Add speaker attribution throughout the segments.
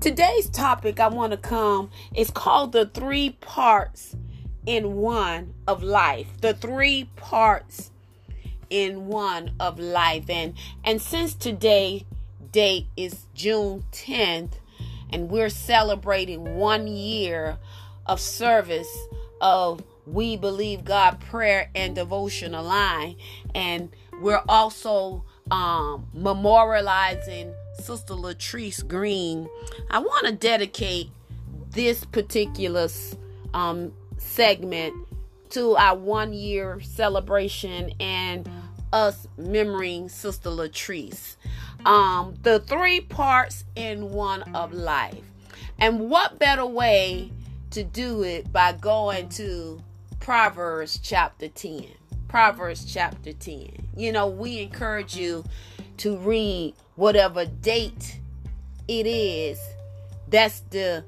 Speaker 1: Today's topic I want to come is called the three parts in one of life. The three parts in one of life. And and since today date is June 10th and we're celebrating one year of service of we believe God prayer and devotional line and we're also um, memorializing Sister Latrice Green. I want to dedicate this particular um, segment to our one year celebration and us remembering Sister Latrice. Um, the three parts in one of life. And what better way to do it by going to Proverbs chapter 10? Proverbs chapter 10. You know, we encourage you to read whatever date it is. That's the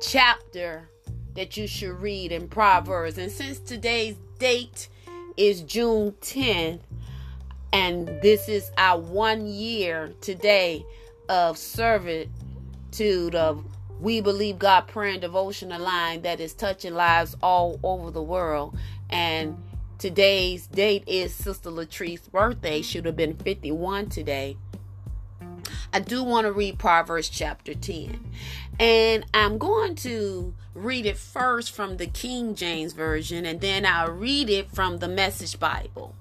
Speaker 1: chapter that you should read in Proverbs. And since today's date is June 10th, and this is our one year today of servitude of We Believe God Prayer and Devotion line that is touching lives all over the world. And today's date is Sister Latrice's birthday. Should have been 51 today. I do want to read Proverbs chapter 10. And I'm going to read it first from the King James Version, and then I'll read it from the Message Bible.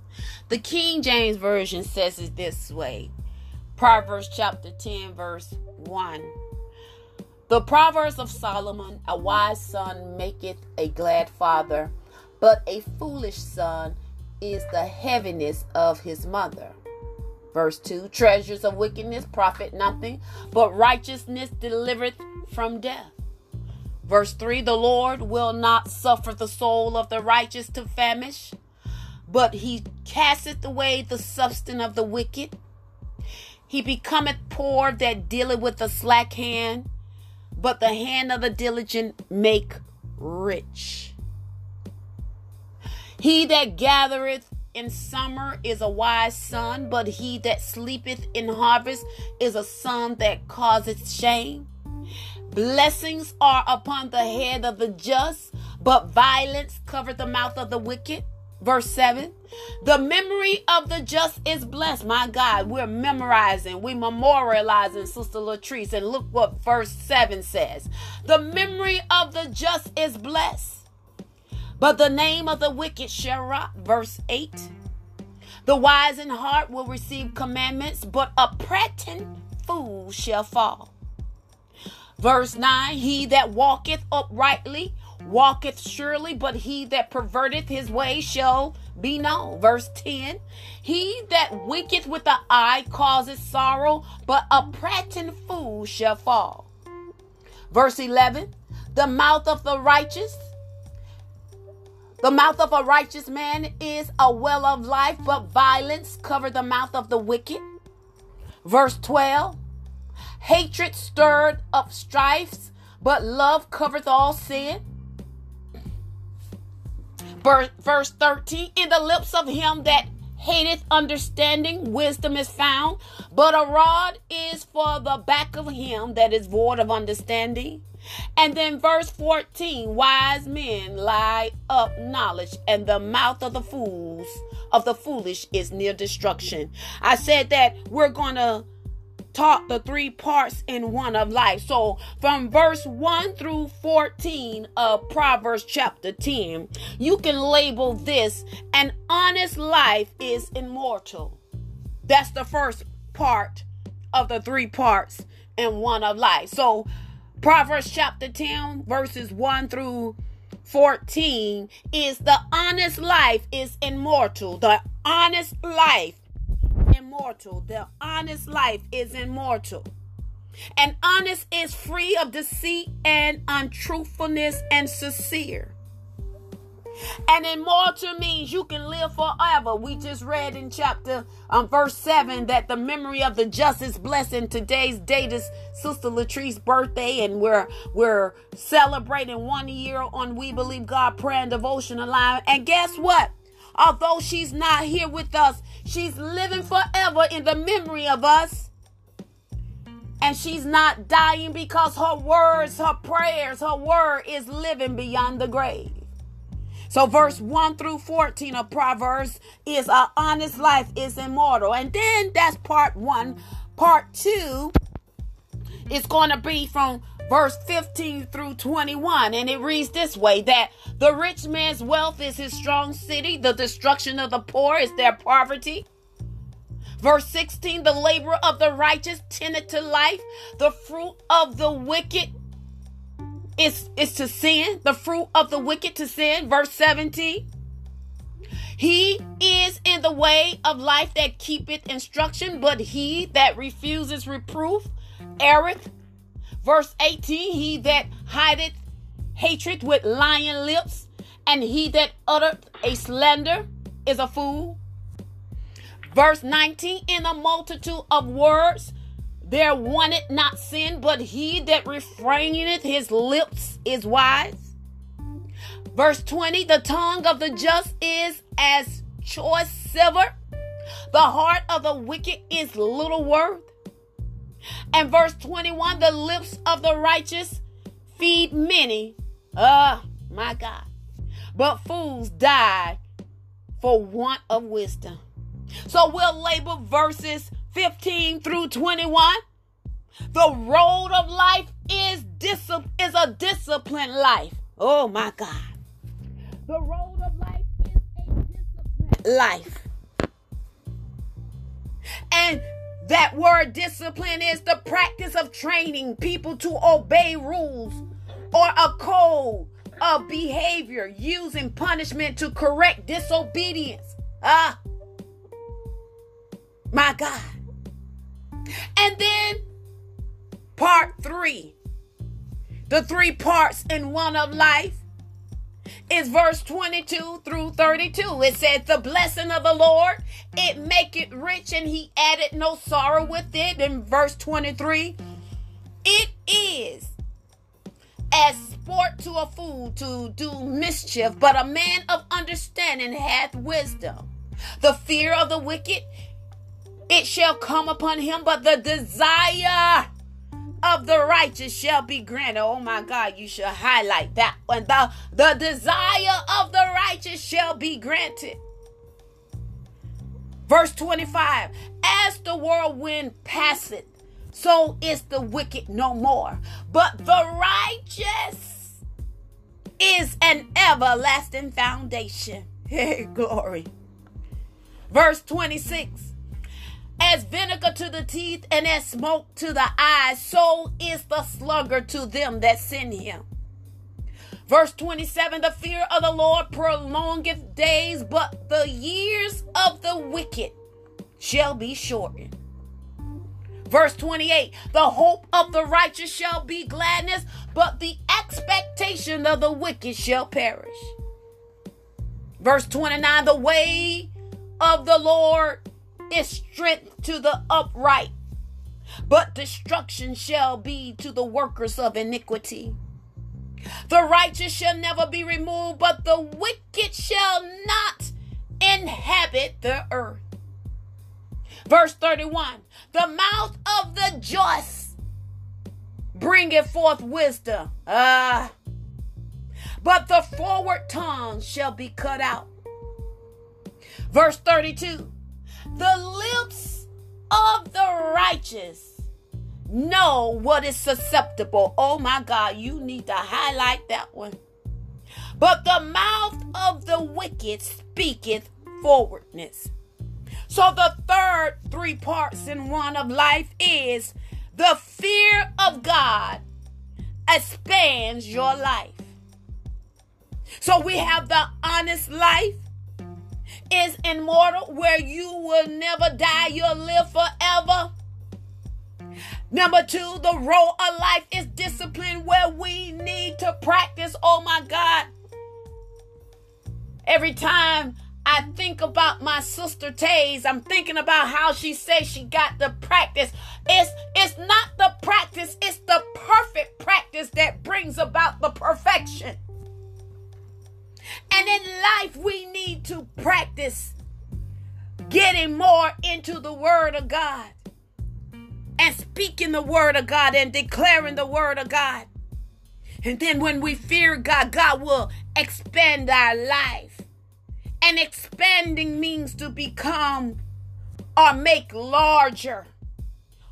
Speaker 1: The King James Version says it this way Proverbs chapter 10, verse 1. The Proverbs of Solomon A wise son maketh a glad father, but a foolish son is the heaviness of his mother. Verse 2 Treasures of wickedness profit nothing, but righteousness delivereth from death. Verse 3 The Lord will not suffer the soul of the righteous to famish, but he casteth away the substance of the wicked. He becometh poor that dealeth with a slack hand, but the hand of the diligent make rich. He that gathereth in summer is a wise son, but he that sleepeth in harvest is a son that causeth shame. Blessings are upon the head of the just, but violence covereth the mouth of the wicked. Verse 7 The memory of the just is blessed. My God, we're memorizing, we memorializing Sister Latrice. And look what verse 7 says The memory of the just is blessed, but the name of the wicked shall rot. Verse 8 The wise in heart will receive commandments, but a prating fool shall fall. Verse 9 He that walketh uprightly walketh surely, but he that perverteth his way shall be known. Verse 10 He that winketh with the eye causes sorrow, but a prating fool shall fall. Verse 11 The mouth of the righteous the mouth of a righteous man is a well of life, but violence cover the mouth of the wicked. Verse 12 Hatred stirred up strifes, but love covereth all sin. Verse 13 In the lips of him that hateth understanding, wisdom is found, but a rod is for the back of him that is void of understanding. And then verse 14 wise men lie up knowledge, and the mouth of the fools of the foolish is near destruction. I said that we're going to taught the three parts in one of life. So from verse 1 through 14 of Proverbs chapter 10, you can label this an honest life is immortal. That's the first part of the three parts in one of life. So Proverbs chapter 10 verses 1 through 14 is the honest life is immortal. The honest life immortal. The honest life is immortal. And honest is free of deceit and untruthfulness and sincere. And immortal means you can live forever. We just read in chapter um, verse 7 that the memory of the just is today's date is Sister Latrice's birthday, and we're we're celebrating one year on We Believe God Prayer and Devotion Alive. And guess what? Although she's not here with us, she's living forever in the memory of us. And she's not dying because her words, her prayers, her word is living beyond the grave. So, verse 1 through 14 of Proverbs is a honest life is immortal. And then that's part one. Part two is going to be from verse 15 through 21. And it reads this way that the rich man's wealth is his strong city, the destruction of the poor is their poverty. Verse 16 the labor of the righteous tended to life, the fruit of the wicked is, is to sin, the fruit of the wicked to sin. Verse 17 he is in the way of life that keepeth instruction, but he that refuses reproof erreth. Verse 18 He that hideth hatred with lying lips, and he that uttereth a slander is a fool. Verse 19 In a multitude of words there wanted not sin, but he that refraineth his lips is wise. Verse 20 The tongue of the just is as choice silver, the heart of the wicked is little worth. And verse 21 The lips of the righteous feed many. Ah, uh, my God. But fools die for want of wisdom. So we'll label verses 15 through 21. The road of life is, dis- is a disciplined life. Oh my God. The road of life is a disciplined life. And that word discipline is the practice of training people to obey rules or a code of behavior using punishment to correct disobedience. Ah, my God. And then part three, the three parts in one of life is verse 22 through 32. It says, The blessing of the Lord, it make it rich, and he added no sorrow with it. In verse 23, it is as sport to a fool to do mischief, but a man of understanding hath wisdom. The fear of the wicked, it shall come upon him, but the desire of the righteous shall be granted. Oh my God, you should highlight that one. The, the desire of the righteous shall be granted. Verse 25 As the whirlwind passeth, so is the wicked no more. But the righteous is an everlasting foundation. Hey, glory. Verse 26 as vinegar to the teeth and as smoke to the eyes, so is the sluggard to them that send him. Verse 27 The fear of the Lord prolongeth days, but the years of the wicked shall be shortened. Verse 28 The hope of the righteous shall be gladness, but the expectation of the wicked shall perish. Verse 29 The way of the Lord is strength to the upright, but destruction shall be to the workers of iniquity. The righteous shall never be removed, but the wicked shall not inhabit the earth. Verse 31 The mouth of the just bringeth forth wisdom. Ah. But the forward tongue shall be cut out. Verse 32 the lips of the righteous know what is susceptible. Oh my God, you need to highlight that one. But the mouth of the wicked speaketh forwardness. So the third three parts in one of life is the fear of God expands your life. So we have the honest life, is immortal, where you will never die, you'll live forever. Number two, the role of life is discipline, where we need to practice. Oh my God. Every time I think about my sister Taze, I'm thinking about how she says she got the practice. It's it's not the practice, it's the perfect practice that brings about the perfection. And in life, we need to practice getting more into the Word of God. and speaking the word of God and declaring the word of God. And then when we fear God, God will expand our life. And expanding means to become or make larger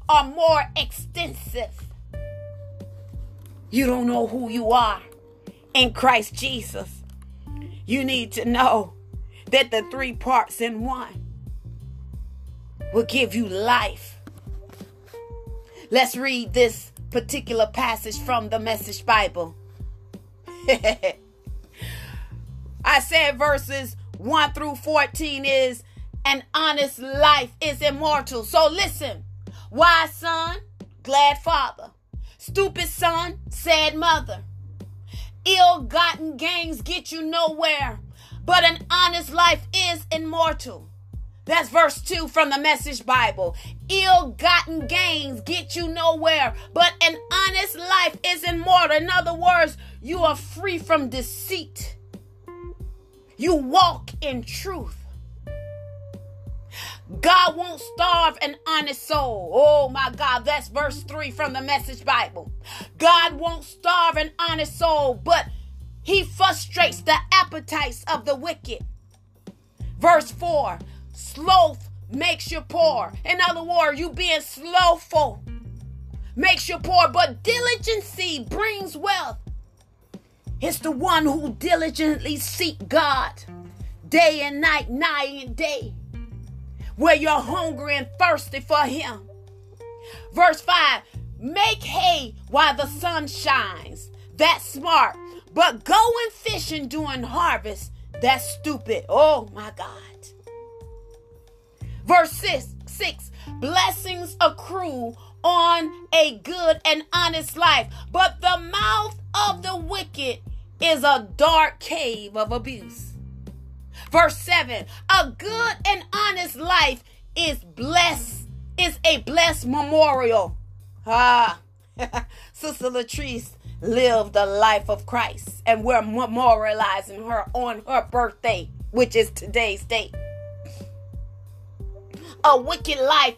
Speaker 1: or more extensive. You don't know who you are in Christ Jesus. You need to know that the three parts in one will give you life. Let's read this particular passage from the Message Bible. I said verses 1 through 14 is an honest life is immortal. So listen, wise son, glad father, stupid son, sad mother. Ill gotten gains get you nowhere, but an honest life is immortal. That's verse 2 from the Message Bible. Ill gotten gains get you nowhere, but an honest life is immortal. In other words, you are free from deceit. You walk in truth. God won't starve an honest soul. Oh my God, that's verse 3 from the Message Bible. God won't starve an honest soul, but he frustrates the appetites of the wicked. Verse 4 Sloth makes you poor. In other words, you being slothful makes you poor, but diligency brings wealth. It's the one who diligently seek God day and night, night and day, where you're hungry and thirsty for Him. Verse 5 Make hay while the sun shines. That's smart. But going fishing during harvest, that's stupid. Oh my God. Verse 6, 6 Blessings accrue on a good and honest life, but the mouth of the wicked is a dark cave of abuse. Verse 7 A good and honest life is blessed, is a blessed memorial. Ah, Sister Latrice lived the life of Christ, and we're memorializing her on her birthday, which is today's date. A wicked life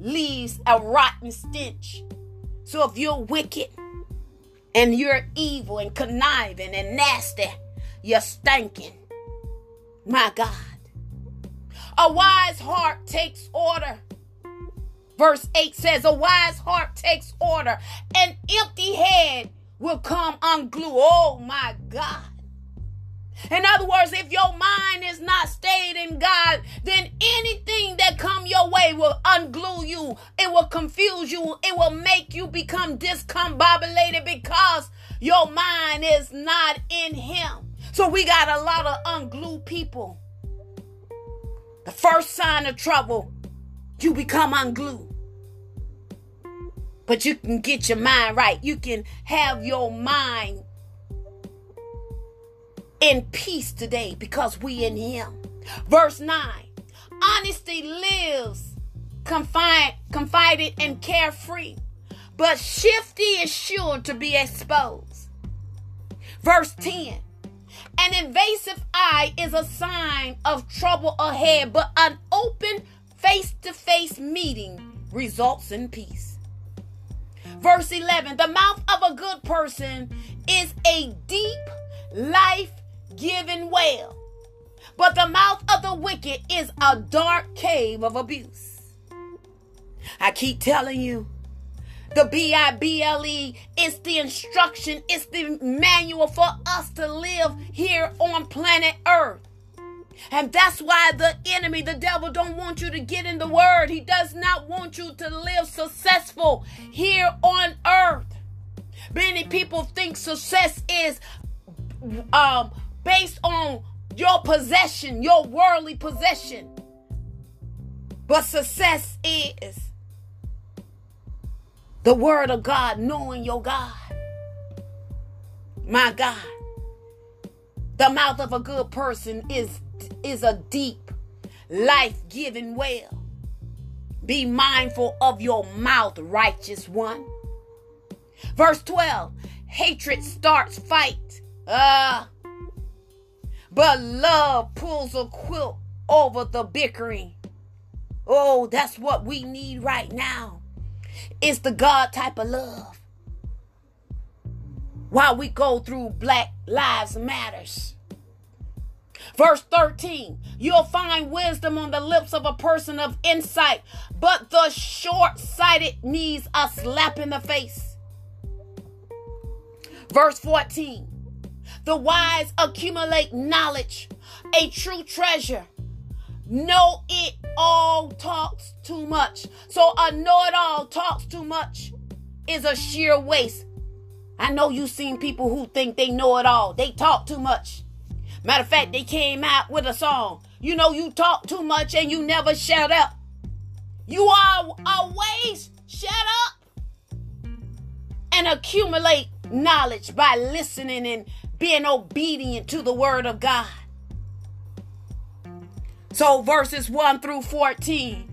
Speaker 1: leaves a rotten stench. So if you're wicked and you're evil and conniving and nasty, you're stinking. My God. A wise heart takes order. Verse 8 says, A wise heart takes order. An empty head will come unglued. Oh my God. In other words, if your mind is not stayed in God, then anything that come your way will unglue you. It will confuse you. It will make you become discombobulated because your mind is not in him. So we got a lot of unglued people. The first sign of trouble, you become unglued. But you can get your mind right. You can have your mind in peace today because we in him. Verse 9. Honesty lives confide, confided and carefree, but shifty is sure to be exposed. Verse 10. An invasive eye is a sign of trouble ahead, but an open face to face meeting results in peace. Verse 11 The mouth of a good person is a deep, life giving well. But the mouth of the wicked is a dark cave of abuse. I keep telling you, the B I B L E is the instruction, it's the manual for us to live here on planet Earth. And that's why the enemy, the devil, don't want you to get in the word. He does not want you to live successful here on earth. Many people think success is um, based on your possession, your worldly possession. But success is the word of God, knowing your God. My God. The mouth of a good person is is a deep, life-giving well. Be mindful of your mouth, righteous one. Verse 12. Hatred starts fight. Uh but love pulls a quilt over the bickering. Oh, that's what we need right now. It's the God type of love. While we go through Black Lives Matters. Verse 13, you'll find wisdom on the lips of a person of insight, but the short sighted needs a slap in the face. Verse 14, the wise accumulate knowledge, a true treasure. Know it all talks too much. So a know it all talks too much is a sheer waste. I know you've seen people who think they know it all. They talk too much. Matter of fact, they came out with a song. You know, you talk too much and you never shut up. You are always shut up and accumulate knowledge by listening and being obedient to the word of God. So, verses 1 through 14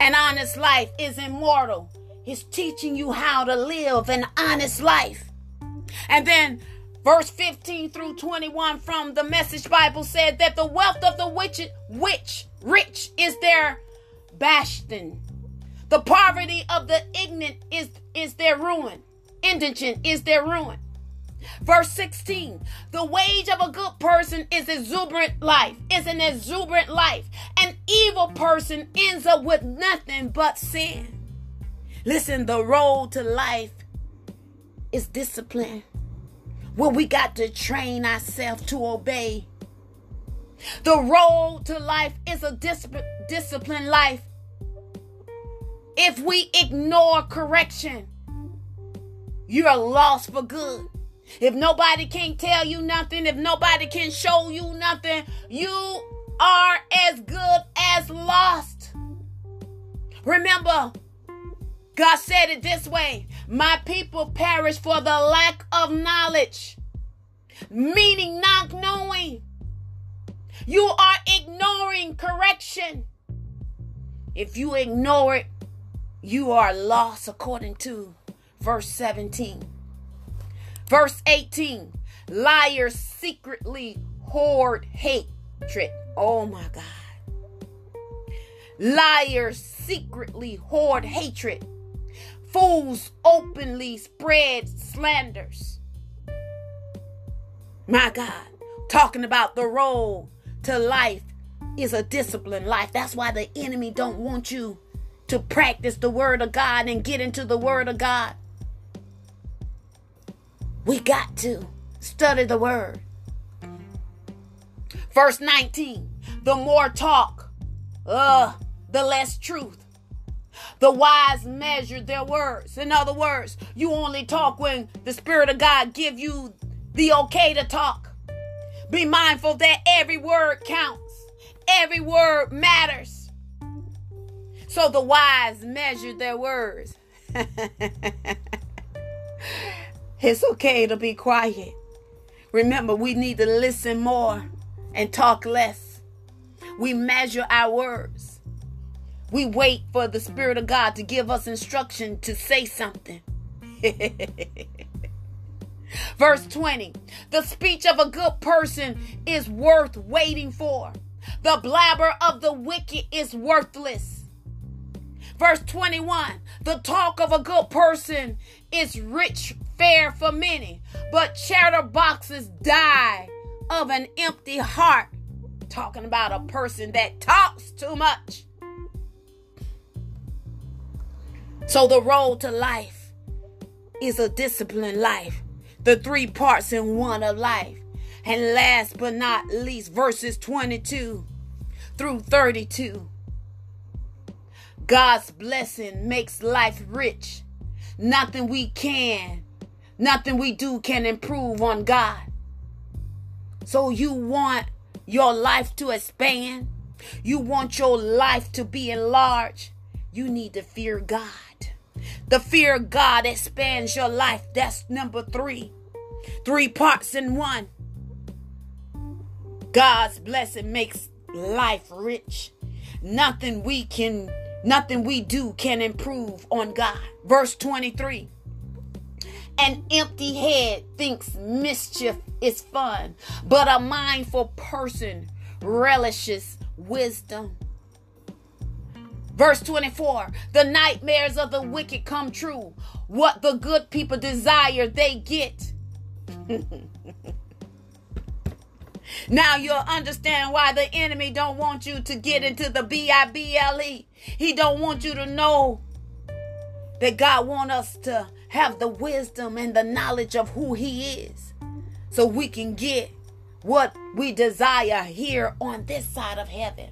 Speaker 1: an honest life is immortal. He's teaching you how to live an honest life. And then verse 15 through 21 from the message bible said that the wealth of the witch, witch rich is their bastion the poverty of the ignorant is is their ruin indigent is their ruin Verse 16, the wage of a good person is exuberant life, is an exuberant life. An evil person ends up with nothing but sin. Listen, the road to life is discipline. Where we got to train ourselves to obey. The road to life is a discipline, disciplined life. If we ignore correction, you're lost for good. If nobody can tell you nothing, if nobody can show you nothing, you are as good as lost. Remember, God said it this way My people perish for the lack of knowledge, meaning not knowing. You are ignoring correction. If you ignore it, you are lost, according to verse 17. Verse 18 liars secretly hoard hatred. Oh my God. Liars secretly hoard hatred. Fools openly spread slanders. My God, talking about the road to life is a disciplined life. That's why the enemy don't want you to practice the word of God and get into the word of God. We got to study the word. Verse 19 the more talk, uh, the less truth. The wise measure their words. In other words, you only talk when the Spirit of God give you the okay to talk. Be mindful that every word counts. Every word matters. So the wise measure their words. It's okay to be quiet. Remember, we need to listen more and talk less. We measure our words. We wait for the Spirit of God to give us instruction to say something. Verse 20 The speech of a good person is worth waiting for, the blabber of the wicked is worthless. Verse 21 The talk of a good person is rich fare for many, but chatterboxes die of an empty heart. Talking about a person that talks too much. So, the road to life is a disciplined life, the three parts in one of life. And last but not least, verses 22 through 32. God's blessing makes life rich. Nothing we can Nothing we do can improve on God. So you want your life to expand. You want your life to be enlarged. You need to fear God. The fear of God expands your life. That's number three. Three parts in one. God's blessing makes life rich. Nothing we can, nothing we do can improve on God. Verse 23. An empty head thinks mischief is fun, but a mindful person relishes wisdom. Verse 24 The nightmares of the wicked come true. What the good people desire, they get. now you'll understand why the enemy don't want you to get into the B-I-B-L-E. He don't want you to know that God want us to have the wisdom and the knowledge of who he is so we can get what we desire here on this side of heaven.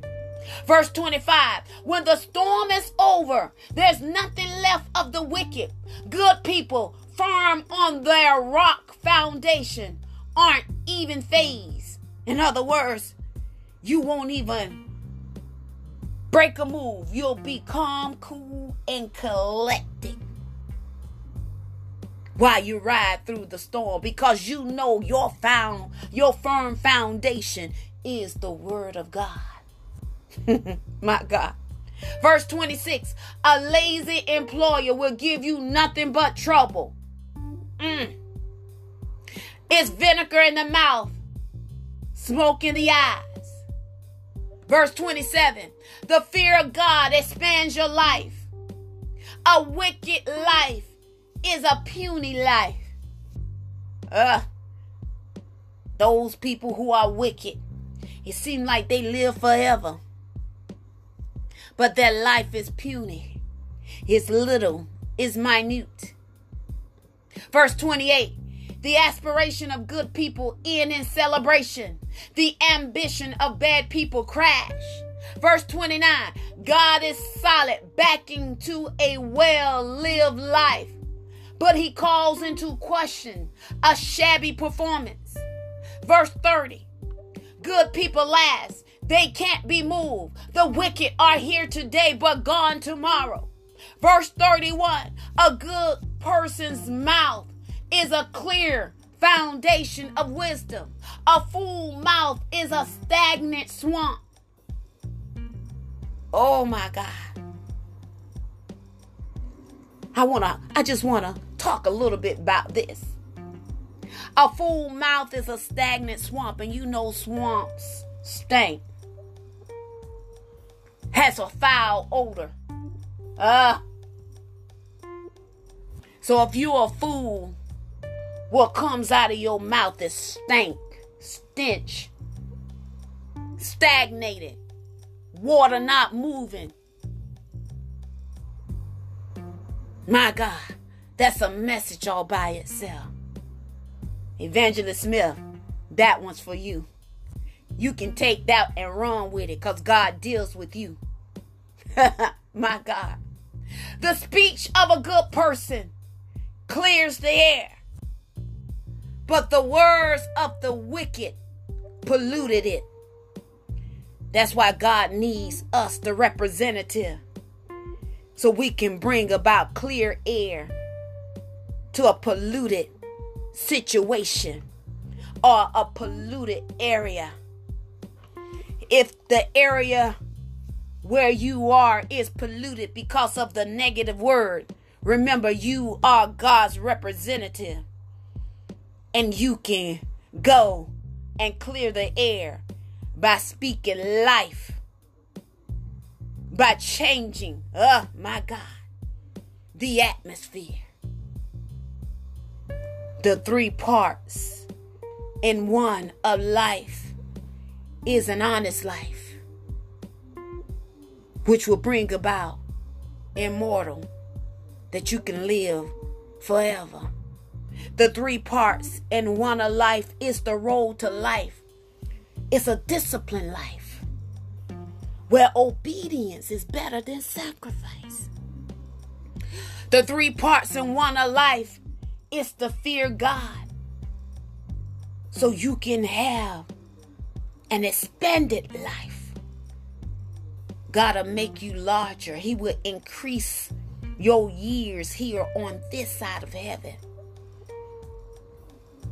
Speaker 1: Verse 25 When the storm is over, there's nothing left of the wicked. Good people, firm on their rock foundation, aren't even phased. In other words, you won't even break a move. You'll be calm, cool, and collected while you ride through the storm because you know your found your firm foundation is the word of God. My God. Verse 26 A lazy employer will give you nothing but trouble. Mm. It's vinegar in the mouth, smoke in the eyes. Verse 27 The fear of God expands your life. A wicked life is a puny life. Uh, those people who are wicked, it seems like they live forever. But their life is puny, it's little, it's minute. Verse 28 the aspiration of good people end in celebration, the ambition of bad people crash. Verse 29 God is solid, backing to a well lived life, but he calls into question a shabby performance. Verse 30 Good people last, they can't be moved. The wicked are here today, but gone tomorrow. Verse 31 A good person's mouth is a clear foundation of wisdom. A fool mouth is a stagnant swamp. Oh my God. I want to I just want to talk a little bit about this. A fool mouth is a stagnant swamp and you know swamps stink has a foul odor. Uh, so if you're a fool, what comes out of your mouth is stank, stench, stagnated, water not moving. My God, that's a message all by itself. Evangelist Smith, that one's for you you can take that and run with it because God deals with you. My God. The speech of a good person clears the air, but the words of the wicked polluted it. That's why God needs us, the representative, so we can bring about clear air to a polluted situation or a polluted area if the area where you are is polluted because of the negative word, remember you are God's representative. And you can go and clear the air by speaking life, by changing, oh my God, the atmosphere. The three parts in one of life is an honest life, which will bring about immortal, that you can live forever. The three parts in one of life is the road to life. It's a disciplined life where obedience is better than sacrifice. The three parts in one of life is to fear God so you can have an expanded life. God'll make you larger. He will increase your years here on this side of heaven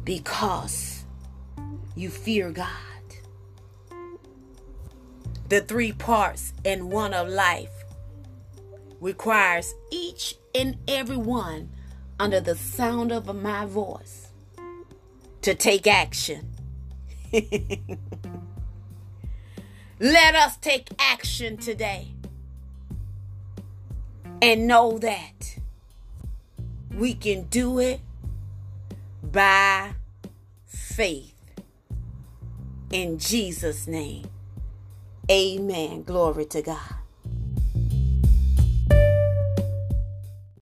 Speaker 1: because you fear God. The three parts in one of life requires each and every one under the sound of my voice to take action. Let us take action today. and know that we can do it by faith. In Jesus' name, amen. Glory to God.